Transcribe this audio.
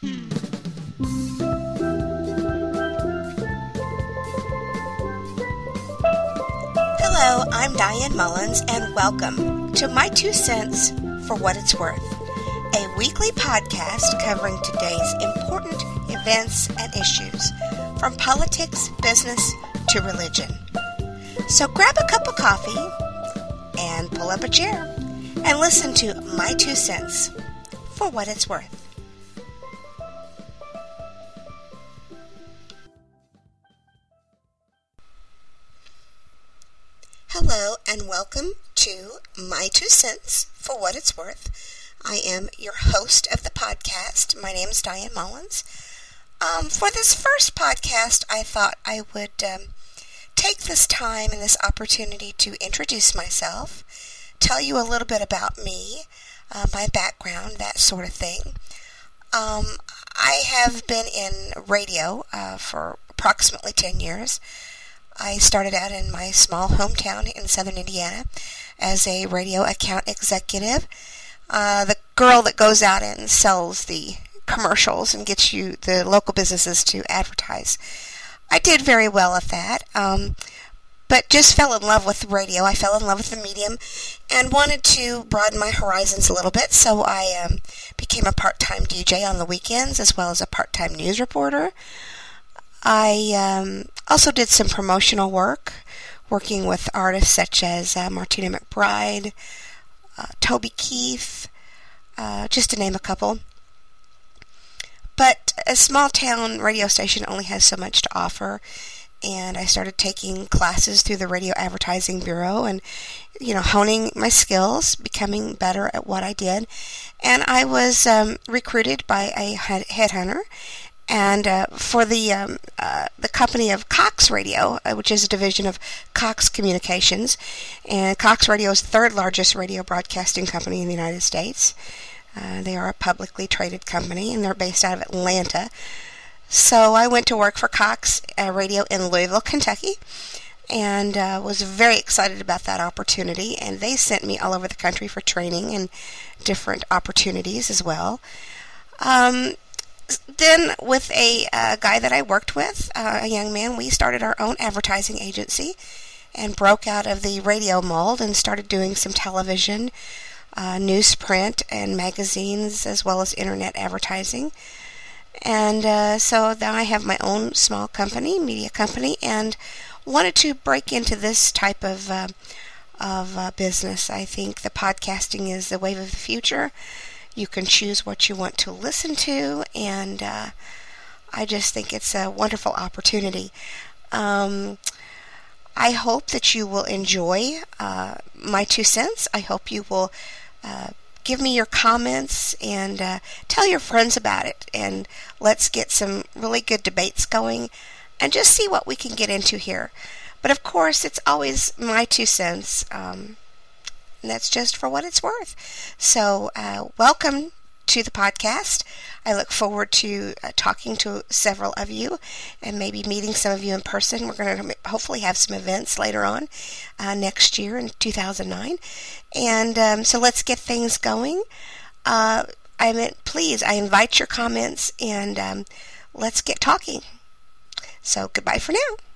Hello, I'm Diane Mullins, and welcome to My Two Cents for What It's Worth, a weekly podcast covering today's important events and issues, from politics, business, to religion. So grab a cup of coffee and pull up a chair and listen to My Two Cents for What It's Worth. Hello and welcome to My Two Cents for What It's Worth. I am your host of the podcast. My name is Diane Mullins. Um, for this first podcast, I thought I would um, take this time and this opportunity to introduce myself, tell you a little bit about me, uh, my background, that sort of thing. Um, I have been in radio uh, for approximately 10 years. I started out in my small hometown in southern Indiana as a radio account executive. Uh, the girl that goes out and sells the commercials and gets you the local businesses to advertise. I did very well at that, um, but just fell in love with radio. I fell in love with the medium and wanted to broaden my horizons a little bit, so I um, became a part time DJ on the weekends as well as a part time news reporter. I um, also did some promotional work, working with artists such as uh, Martina McBride, uh, Toby Keith, uh, just to name a couple. But a small town radio station only has so much to offer. And I started taking classes through the Radio Advertising Bureau and, you know, honing my skills, becoming better at what I did. And I was um, recruited by a headhunter and uh, for the um, uh, the company of Cox Radio, uh, which is a division of Cox Communications, and Cox Radio is the third largest radio broadcasting company in the United States. Uh, they are a publicly traded company and they're based out of Atlanta. So I went to work for Cox uh, Radio in Louisville, Kentucky, and uh, was very excited about that opportunity. And they sent me all over the country for training and different opportunities as well. Um, then, with a uh, guy that I worked with, uh, a young man, we started our own advertising agency and broke out of the radio mold and started doing some television uh, newsprint and magazines as well as internet advertising. And uh, so now I have my own small company, media company, and wanted to break into this type of uh, of uh, business. I think the podcasting is the wave of the future. You can choose what you want to listen to, and uh, I just think it's a wonderful opportunity. Um, I hope that you will enjoy uh, my two cents. I hope you will uh, give me your comments and uh, tell your friends about it. And let's get some really good debates going and just see what we can get into here. But of course, it's always my two cents. Um, and that's just for what it's worth. So, uh, welcome to the podcast. I look forward to uh, talking to several of you and maybe meeting some of you in person. We're going to hopefully have some events later on uh, next year in 2009. And um, so let's get things going. Uh, I mean, please, I invite your comments and um, let's get talking. So goodbye for now.